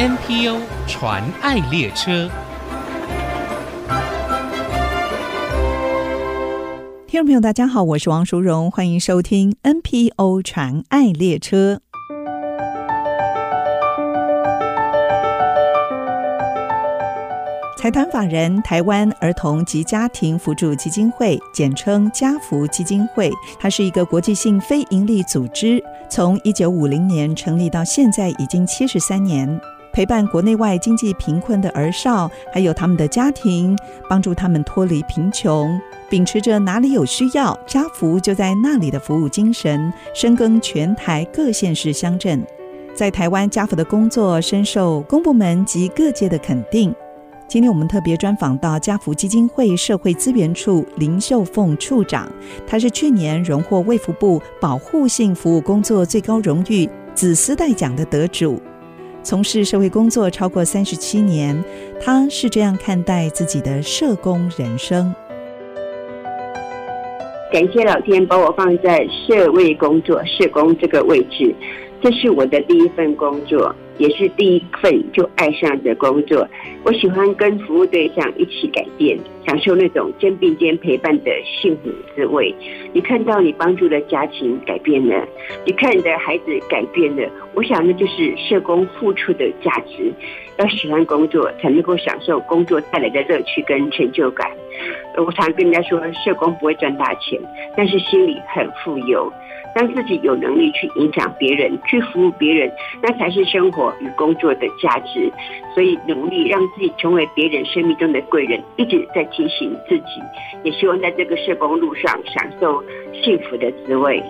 NPO 传爱列车，听众朋友，大家好，我是王淑荣，欢迎收听 NPO 传爱列车。财团法人台湾儿童及家庭扶助基金会，简称家扶基金会，它是一个国际性非营利组织，从一九五零年成立到现在已经七十三年，陪伴国内外经济贫困的儿少，还有他们的家庭，帮助他们脱离贫穷，秉持着哪里有需要，家福就在那里的服务精神，深耕全台各县市乡镇，在台湾家福的工作深受公部门及各界的肯定。今天我们特别专访到家福基金会社会资源处林秀凤处长，她是去年荣获卫福部保护性服务工作最高荣誉紫丝带奖的得主。从事社会工作超过三十七年，他是这样看待自己的社工人生。感谢老天把我放在社会工作社工这个位置，这是我的第一份工作。也是第一份就爱上的工作。我喜欢跟服务对象一起改变，享受那种肩并肩陪伴的幸福滋味。你看到你帮助的家庭改变了，你看你的孩子改变了，我想那就是社工付出的价值。要喜欢工作，才能够享受工作带来的乐趣跟成就感。我常跟人家说，社工不会赚大钱，但是心里很富有。当自己有能力去影响别人，去服务别人，那才是生活与工作的价值。所以努力让自己成为别人生命中的贵人，一直在提醒自己，也希望在这个社工路上享受幸福的滋味。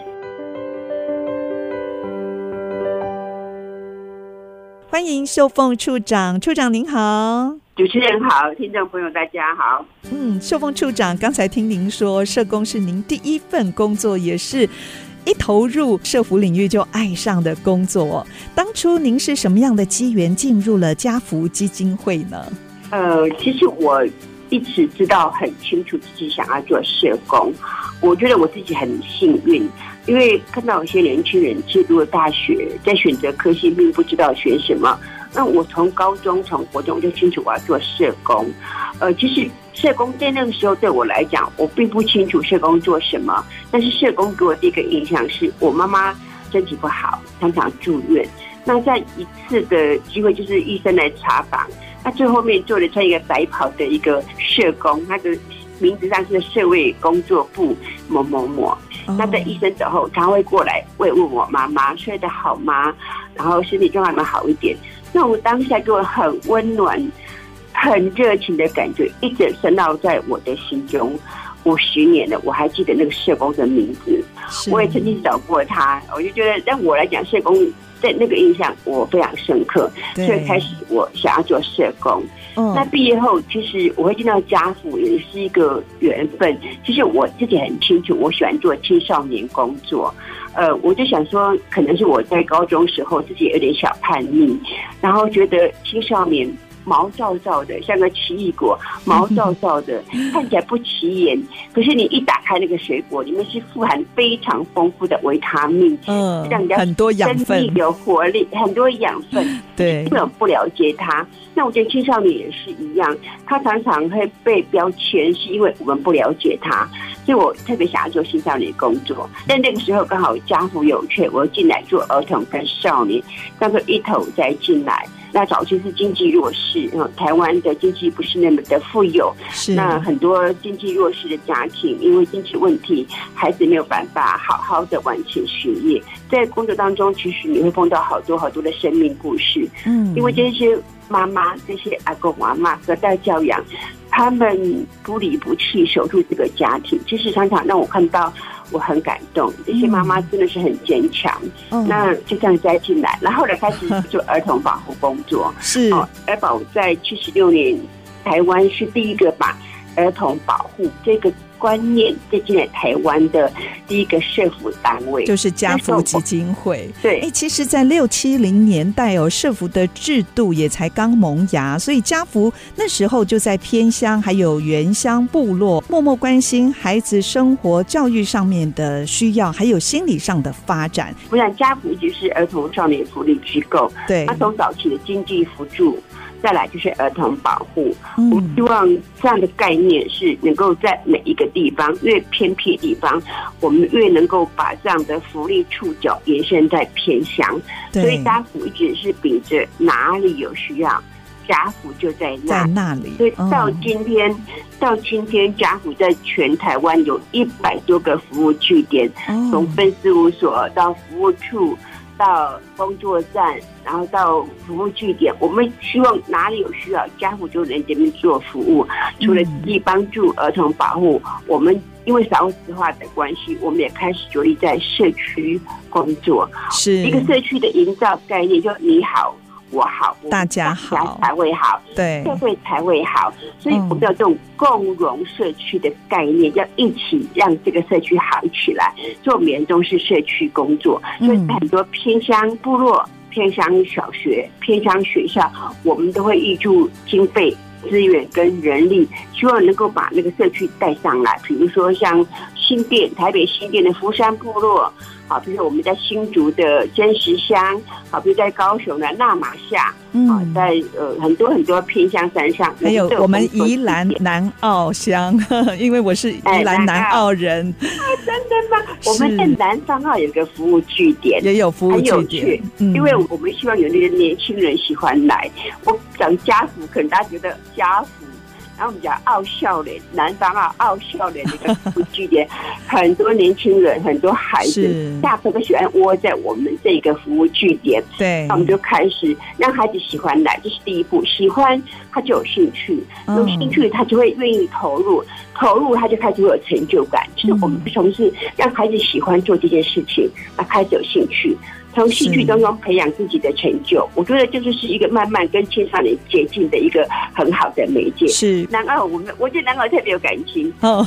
欢迎秀凤处长，处长您好，主持人好，听众朋友大家好。嗯，秀凤处长，刚才听您说，社工是您第一份工作，也是。一投入社福领域就爱上的工作，当初您是什么样的机缘进入了家福基金会呢？呃，其实我一直知道很清楚自己想要做社工，我觉得我自己很幸运，因为看到有些年轻人进入了大学，在选择科系并不知道选什么。那我从高中从国中就清楚我要做社工，呃，其实社工在那个时候对我来讲，我并不清楚社工做什么。但是社工给我第一个印象是我妈妈身体不好，常常住院。那在一次的机会，就是医生来查房，那最后面做了穿一个白袍的一个社工，他的名字上是社会工作部某某某。那在医生走后，他会过来慰问我妈妈睡得好吗？然后身体状况有没有好一点？那我当下给我很温暖、很热情的感觉，一直深烙在我的心中。五十年了，我还记得那个社工的名字。我也曾经找过他，我就觉得，但我来讲，社工在那个印象我非常深刻，所以开始我想要做社工。那毕业后，其实我会见到家父，也是一个缘分。其实我自己很清楚，我喜欢做青少年工作。呃，我就想说，可能是我在高中时候自己有点小叛逆，然后觉得青少年。毛躁躁的，像个奇异果，毛躁躁的，看起来不起眼。可是你一打开那个水果，里面是富含非常丰富的维他命，嗯，让人家很多养分，有活力，很多养分。对，根本不了解它。那我觉得青少年也是一样，他常常会被标签，是因为我们不了解他。所以我特别想要做青少年工作。但那个时候刚好家父有缺，我进来做儿童跟少年，当做一头再进来。那早期是经济弱势，嗯，台湾的经济不是那么的富有，是那很多经济弱势的家庭，因为经济问题，孩子没有办法好好的完成学业。在工作当中，其实你会碰到好多好多的生命故事，嗯，因为这些妈妈、这些阿公阿妈隔代教养，他们不离不弃守住这个家庭，其实常常让我看到。我很感动，这些妈妈真的是很坚强。嗯，那就这样栽进来，然后来开始做儿童保护工作。是，儿保在七十六年，台湾是第一个把儿童保护这个观念带进来台湾的第一个社福单位，就是家福基金会。对，哎，其实，在六七零年代哦，社福的制度也才刚萌芽，所以家福那时候就在偏乡还有原乡部落，默默关心孩子生活教育上面的需要，还有心理上的发展。我想家福就是儿童少年福利机构，对，他从早期的经济辅助。再来就是儿童保护，嗯，我们希望这样的概念是能够在每一个地方，越偏僻的地方，我们越能够把这样的福利触角延伸在偏乡。所以家福一直是秉着哪里有需要，家福就在那，在那里。所以到今天，嗯、到今天家福在全台湾有一百多个服务据点，从分事务所到服务处。到工作站，然后到服务据点，我们希望哪里有需要，家户就能这边做服务。除了积极帮助儿童保护，我们因为少子化的关系，我们也开始着力在社区工作，是一个社区的营造概念，就你好。我好，大家好，才会好，对，社会才会好。所以我们要这种共融社区的概念，要一起让这个社区好起来。做年中是社区工作，所以很多偏乡部落、偏乡小学、偏乡学校，我们都会挹注经费、资源跟人力，希望能够把那个社区带上来。比如说像新店、台北新店的福山部落。好，比如我们在新竹的真石乡，好，比如在高雄的纳马夏，嗯，在呃很多很多偏乡山上，还有我们宜兰南澳乡，因为我是宜兰南澳人，哎啊、真的吗？我们在南方澳有个服务据点，也有服务据点，嗯，因为我们希望有那些年轻人喜欢来。我讲家福，可能大家觉得家福。然后我们讲傲笑脸，南方啊，傲笑脸那个服务据点，很多年轻人，很多孩子，大部分都喜欢窝在我们这个服务据点。对，那我们就开始让孩子喜欢来，这是第一步。喜欢他就有兴趣，有兴趣他就会愿意投入，投入他就开始会有成就感。就是我们从事让孩子喜欢做这件事情，他开始有兴趣。从戏剧当中培养自己的成就，我觉得这就是一个慢慢跟青少年接近的一个很好的媒介。是南澳，我们我对南澳特别有感情。哦，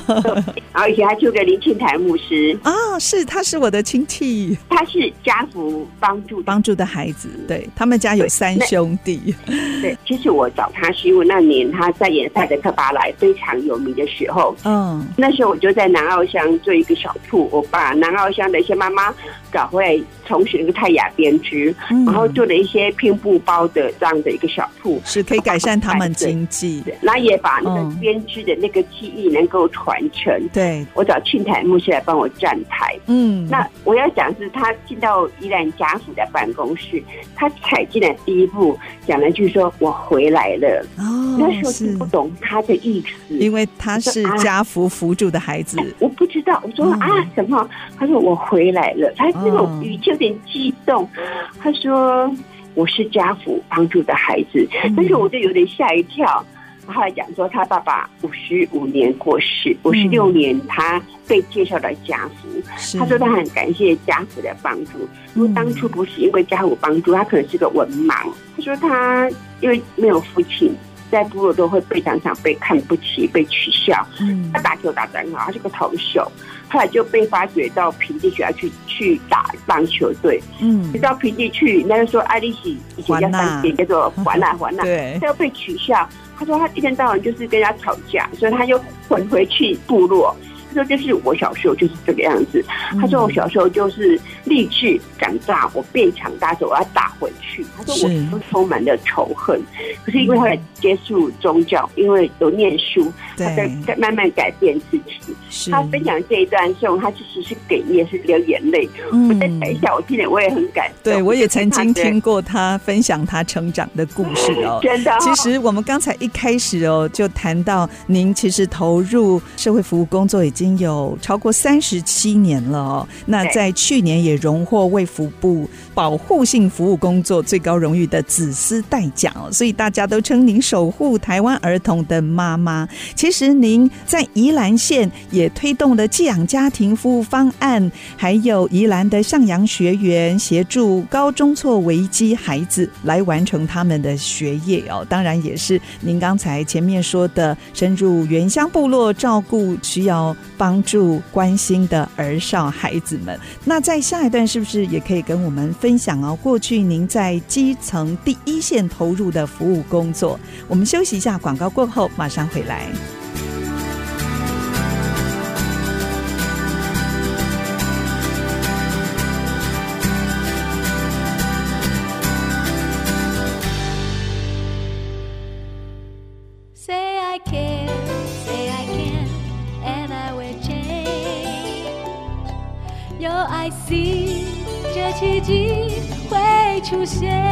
然后以前还去过林庆台牧师啊、哦，是他是我的亲戚，他是家福帮助帮助的孩子，对他们家有三兄弟。对，其实我找他是因为那年他在演赛德克巴莱非常有名的时候，嗯，那时候我就在南澳乡做一个小铺，我把南澳乡的一些妈妈找回来重学。泰雅编织，然后做了一些拼布包的这样的一个小铺，是可以改善他们经济的。那也把那个编织的那个技艺能够传承。对，我找庆台牧师来帮我站台。嗯，那我要讲是他进到宜兰家属的办公室，他踩进来第一步讲了一句说：“我回来了。”哦，那时候听不懂他的意思，因为他是家福扶助的孩子。我不知道，我说啊什么？他说我回来了，他那种语气有点激。动，他说我是家福帮助的孩子，但是我就有点吓一跳。然后来讲说他爸爸五十五年过世，五十六年他被介绍到家福，他说他很感谢家福的帮助，因为当初不是因为家福帮助，他可能是个文盲。他说他因为没有父亲。在部落都会被常常被看不起、被取笑。嗯，他打球打得很好，他是个投手，后来就被发掘到平地学校去去打棒球队。嗯，到平地去，人家就说爱丽丝以前叫三姐，叫做环娜环娜，对，他又被取笑。他说他一天到晚就是跟人家吵架，所以他又滚回去部落。说就是我小时候就是这个样子。他说我小时候就是立志长大，我变强大时候我要打回去。他说我都充满了仇恨，可是因为后来接触宗教，因为有念书，他在在慢慢改变自己。他分享这一段时候，他其实是哽咽，是流眼泪。我在台下，我听了我也很感动。对，我也曾经听过他分享他成长的故事哦。真的，其实我们刚才一开始哦就谈到您其实投入社会服务工作已经。已经有超过三十七年了哦。那在去年也荣获卫福部保护性服务工作最高荣誉的紫丝带奖，所以大家都称您守护台湾儿童的妈妈。其实您在宜兰县也推动了寄养家庭服务方案，还有宜兰的向阳学园协助高中辍危机孩子来完成他们的学业哦。当然也是您刚才前面说的，深入原乡部落照顾需要帮助关心的儿少孩子们。那在下一段是不是也可以跟我们分享哦？过去您在基层第一线投入的服务工作。我们休息一下，广告过后马上回来。出现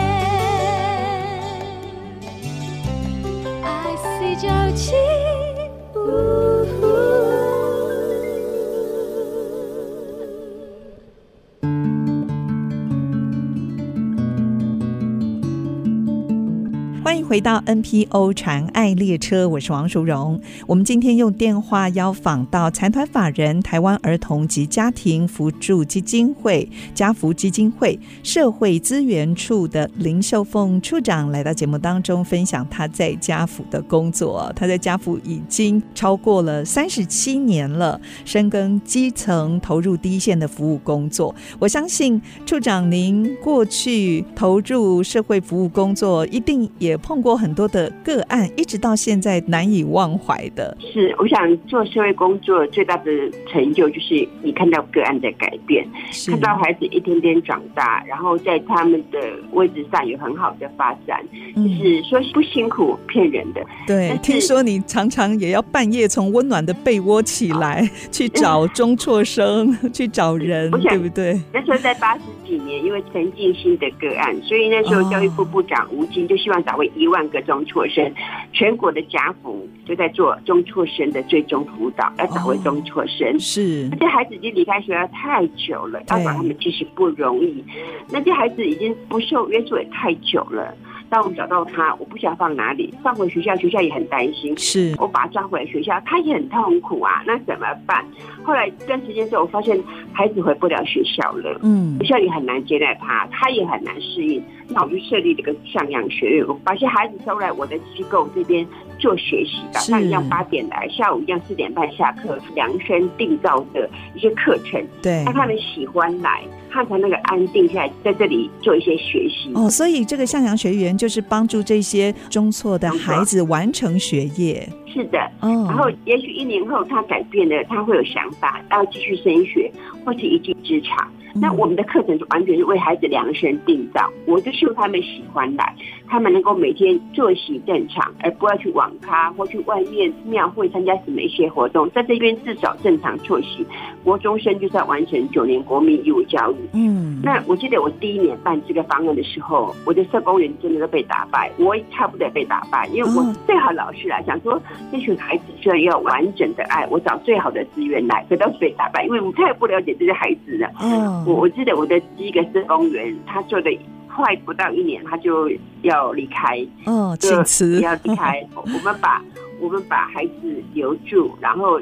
欢迎回到 NPO 传爱列车，我是王淑荣。我们今天用电话邀访到财团法人台湾儿童及家庭扶助基金会家扶基金会社会资源处的林秀凤处长来到节目当中，分享他在家福的工作。他在家福已经超过了三十七年了，深耕基层，投入第一线的服务工作。我相信处长您过去投入社会服务工作，一定也碰过很多的个案，一直到现在难以忘怀的。是，我想做社会工作最大的成就就是你看到个案的改变，看到孩子一天天长大，然后在他们的位置上有很好的发展。嗯、就是说不辛苦骗人的。对，听说你常常也要半夜从温暖的被窝起来去找中辍生，去找人，对不对？那时候在八十几年，因为陈进兴的个案，所以那时候教育部部长吴京就希望找回一万个中辍生，全国的家扶就在做中辍生的最终辅导，要找回中辍生。是，那些孩子已经离开学校太久了，要找他们其实不容易。那些孩子已经不受约束也太久了。当我们找到他，我不晓得放哪里，放回学校，学校也很担心。是，我把他抓回来学校，他也很痛苦啊，那怎么办？后来一段时间之后，我发现孩子回不了学校了，嗯，学校也很难接待他，他也很难适应。那我就设立这个向阳学院，我把些孩子收来我的机构这边做学习，早上一样八点来，下午一样四点半下课，量身定造的一些课程，对，让他们喜欢来。他才那个安定下来，在这里做一些学习哦。所以这个向阳学园就是帮助这些中辍的孩子完成学业。是的，哦。然后也许一年后他改变了，他会有想法，要继续升学，或是一技之长。那我们的课程就完全是为孩子量身定造，我就希望他们喜欢来，他们能够每天作息正常，而不要去网咖或去外面庙会参加什么一些活动，在这边至少正常作息。国中生就是要完成九年国民义务教育。嗯，那我记得我第一年办这个方案的时候，我的社工员真的都被打败，我也差不多也被打败，因为我最好老师来想说，这群孩子需要要完整的爱，我找最好的资源来，可都是被打败，因为我太不了解这些孩子了。嗯。我我记得我的第一个社工员，他做的快不到一年，他就要离开，哦，请辞，要离开。我们把我们把孩子留住，然后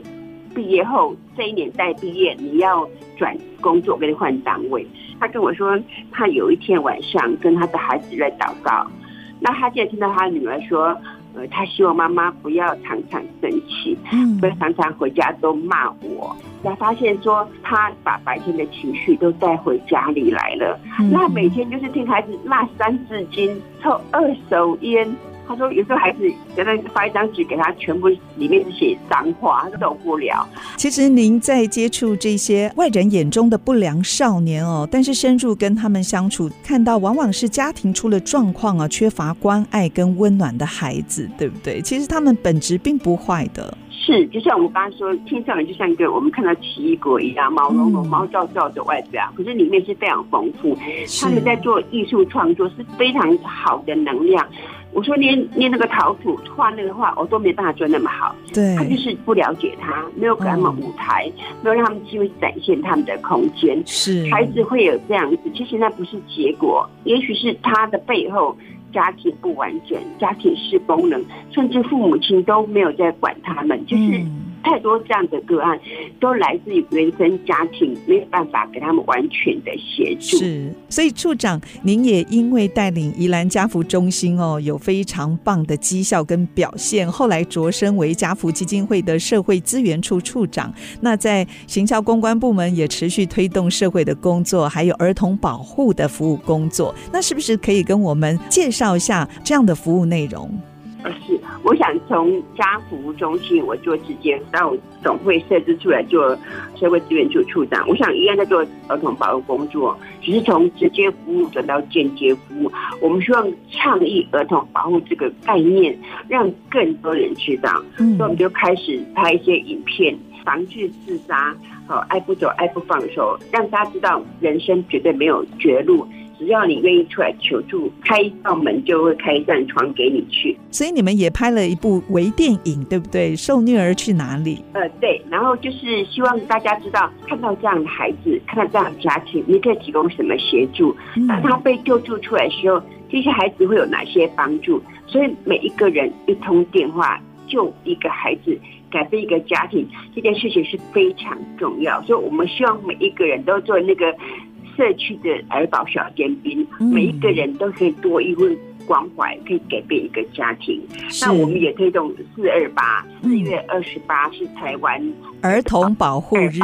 毕业后这一年待毕业，你要转工作，给你换单位。他跟我说，他有一天晚上跟他的孩子在祷告，那他现在听到他女儿说。呃，他希望妈妈不要常常生气，不要常常回家都骂我。才发现说，他把白天的情绪都带回家里来了。那每天就是听孩子骂三字经，抽二手烟。他说：“有时候孩子给他发一张纸给他，全部里面是写脏话，他受不了。”其实您在接触这些外人眼中的不良少年哦，但是深入跟他们相处，看到往往是家庭出了状况啊，缺乏关爱跟温暖的孩子，对不对？其实他们本质并不坏的。是，就像我们刚刚说，青少年就像一个我们看到奇异果一样，毛茸茸、毛躁躁的外表，可是里面是非常丰富。他们在做艺术创作是非常好的能量。我说捏捏那个陶土，画那个画，我都没办法做那么好。对，他就是不了解他，没有给他们舞台，嗯、没有让他们机会展现他们的空间。是，孩子会有这样子，其实那不是结果，也许是他的背后。家庭不完整，家庭失功能，甚至父母亲都没有在管他们，就是。太多这样的个案，都来自于原生家庭，没有办法给他们完全的协助。是，所以处长，您也因为带领宜兰家福中心哦，有非常棒的绩效跟表现，后来擢升为家福基金会的社会资源处处长。那在行销公关部门也持续推动社会的工作，还有儿童保护的服务工作。那是不是可以跟我们介绍一下这样的服务内容？是，我想从家福中心我做直接到总会设置出来做社会资源处处长，我想一样在做儿童保护工作，只是从直接服务转到间接服务。我们希望倡议儿童保护这个概念，让更多人知道，所以我们就开始拍一些影片，防治自杀，好，爱不走，爱不放手，让大家知道人生绝对没有绝路。只要你愿意出来求助，开一道门就会开一扇窗给你去。所以你们也拍了一部微电影，对不对？受虐儿去哪里？呃，对。然后就是希望大家知道，看到这样的孩子，看到这样的家庭，你可以提供什么协助？当他被救助出来的时候，这些孩子会有哪些帮助？所以每一个人一通电话救一个孩子，改变一个家庭，这件事情是非常重要。所以我们希望每一个人都做那个。社区的儿保小尖兵，每一个人都可以多一份关怀，可以改变一个家庭。那我们也推动四二八，四月二十八是台湾儿童保护日。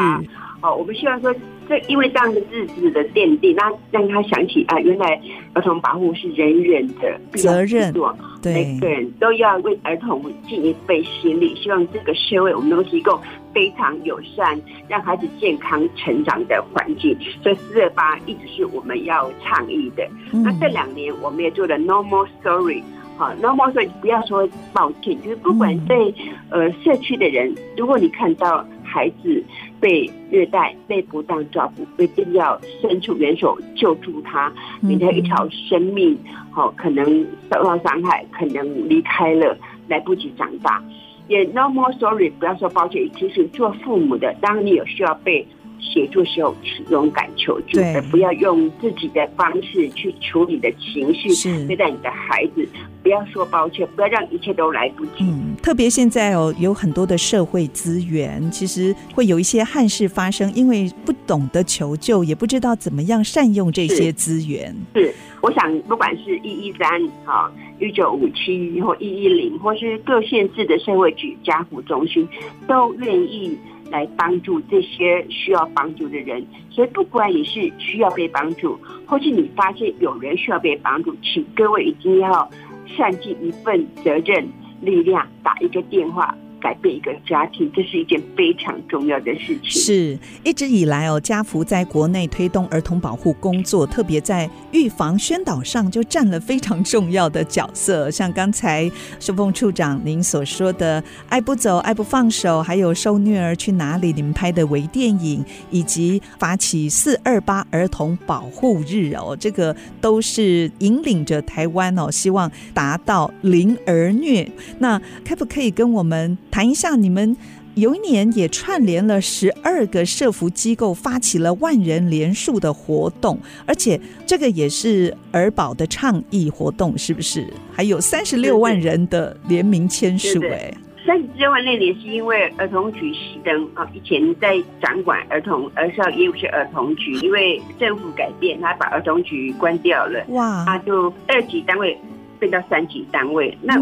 好，我们希望说。这因为这样的日子的奠定，那让他想起啊，原来儿童保护是人人的责任，对，每个人都要为儿童尽一份心力。希望这个社会我们能够提供非常友善，让孩子健康成长的环境。所以四二八一直是我们要倡议的。嗯、那这两年我们也做了 Normal Story 好，No More Sorry，不要说抱歉，就是不管对呃社区的人，如果你看到。孩子被虐待、被不当照顾，一定要伸出援手救助他，免得一条生命好可能受到伤害，可能离开了，来不及长大。也 no more sorry，不要说抱歉。其实做父母的，当你有需要被协助的时候，勇敢求助，而不要用自己的方式去处理的情绪对待你的孩子。不要说抱歉，不要让一切都来不及。嗯，特别现在哦，有很多的社会资源，其实会有一些憾事发生，因为不懂得求救，也不知道怎么样善用这些资源。是，是，我想不管是一一三、哈一九五七或一一零，或是各县市的社会局家福中心，都愿意来帮助这些需要帮助的人。所以，不管你是需要被帮助，或是你发现有人需要被帮助，请各位一定要。善尽一份责任，力量打一个电话。改变一个家庭，这是一件非常重要的事情。是一直以来哦，家福在国内推动儿童保护工作，特别在预防宣导上就占了非常重要的角色。像刚才秀凤处长您所说的“爱不走，爱不放手”，还有“受虐儿去哪里”，你们拍的微电影，以及发起四二八儿童保护日哦，这个都是引领着台湾哦，希望达到零儿虐。那可不可以跟我们谈一下，你们有一年也串联了十二个社福机构，发起了万人联署的活动，而且这个也是儿保的倡议活动，是不是？还有三十六万人的联名签署，哎，三十六万那年是因为儿童局熄灯啊，以前在掌管儿童儿少业务是儿童局，因为政府改变，他把儿童局关掉了，哇，他就二级单位。变到三级单位，那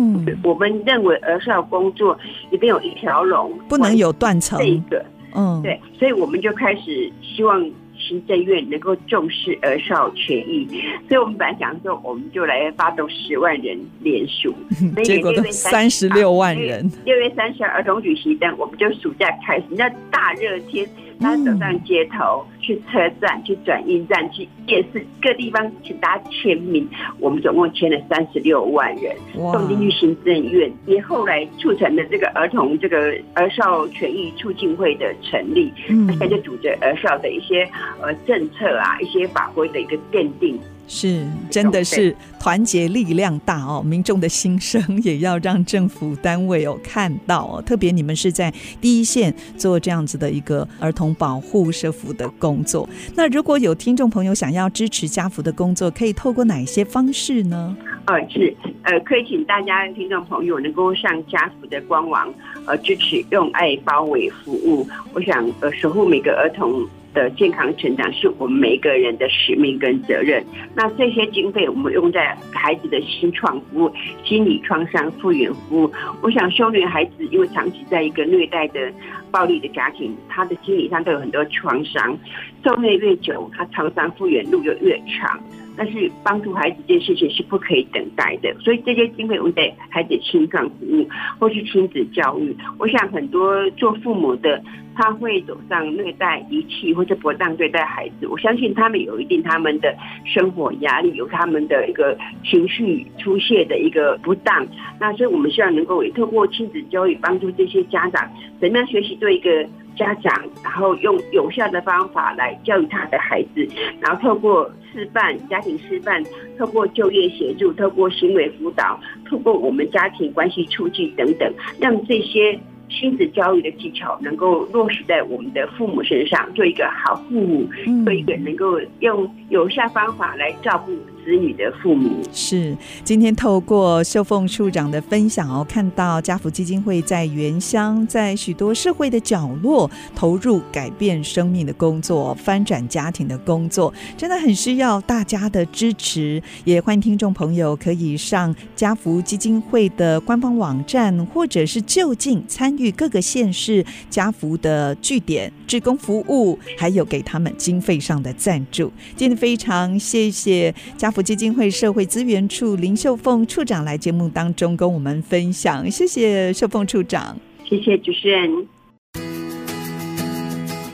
我们认为儿少工作一定有一条龙，不能有断层。这一个，嗯，对，所以我们就开始希望行政院能够重视儿少权益，所以我们本来想说，我们就来发动十万人联署，结果都三十六万人。六月三十号儿童举行灯，我们就暑假开始，那大热天。他走上街头，去车站、去转运站、去夜市各地方，请大家签名。我们总共签了三十六万人，送进去行政院，也后来促成了这个儿童这个儿少权益促进会的成立。嗯，他就组织儿少的一些呃政策啊，一些法规的一个奠定。是，真的是团结力量大哦！民众的心声也要让政府单位哦看到哦。特别你们是在第一线做这样子的一个儿童保护社福的工作。那如果有听众朋友想要支持家福的工作，可以透过哪些方式呢？呃，是呃，可以请大家听众朋友能够上家福的官网，呃，支持用爱包围服务。我想呃，守护每个儿童。的健康成长是我们每一个人的使命跟责任。那这些经费我们用在孩子的新创服务、心理创伤复原服务。我想，修女孩子因为长期在一个虐待的、暴力的家庭，她的心理上都有很多创伤，受虐越久，她创伤复原路就越长。但是帮助孩子这件事情是不可以等待的，所以这些经费我们得孩子心脏服务或是亲子教育。我想很多做父母的他会走上虐待、遗弃或者不当对待孩子。我相信他们有一定他们的生活压力，有他们的一个情绪出现的一个不当。那所以我们希望能够也透过亲子教育帮助这些家长怎么样学习对一个家长，然后用有效的方法来教育他的孩子，然后透过。示范家庭示范，透过就业协助，透过行为辅导，透过我们家庭关系促进等等，让这些亲子教育的技巧能够落实在我们的父母身上，做一个好父母，做一个能够用有效方法来照顾。子女的父母是今天透过秀凤处长的分享哦，看到家福基金会在原乡，在许多社会的角落投入改变生命的工作，翻转家庭的工作，真的很需要大家的支持。也欢迎听众朋友可以上家福基金会的官方网站，或者是就近参与各个县市家福的据点志工服务，还有给他们经费上的赞助。今天非常谢谢家。福基金会社会资源处林秀凤处长来节目当中跟我们分享，谢谢秀凤处长，谢谢主持人。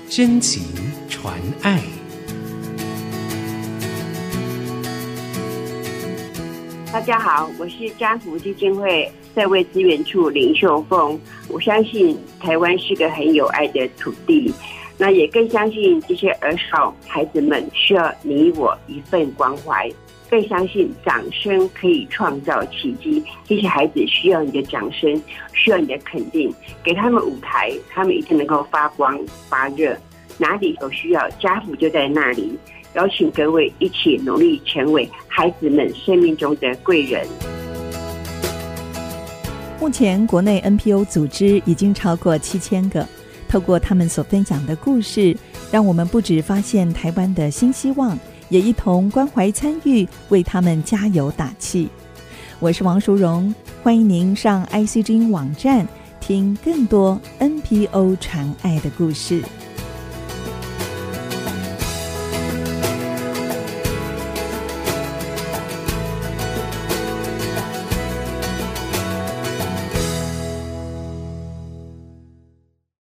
真情传爱，大家好，我是家福基金会社会资源处林秀凤。我相信台湾是个很有爱的土地。那也更相信这些儿少孩子们需要你我一份关怀，更相信掌声可以创造奇迹。这些孩子需要你的掌声，需要你的肯定，给他们舞台，他们一定能够发光发热。哪里有需要，家福就在那里。邀请各位一起努力，成为孩子们生命中的贵人。目前国内 NPO 组织已经超过七千个。透过他们所分享的故事，让我们不止发现台湾的新希望，也一同关怀参与，为他们加油打气。我是王淑荣，欢迎您上 ICG 网站听更多 NPO 传爱的故事。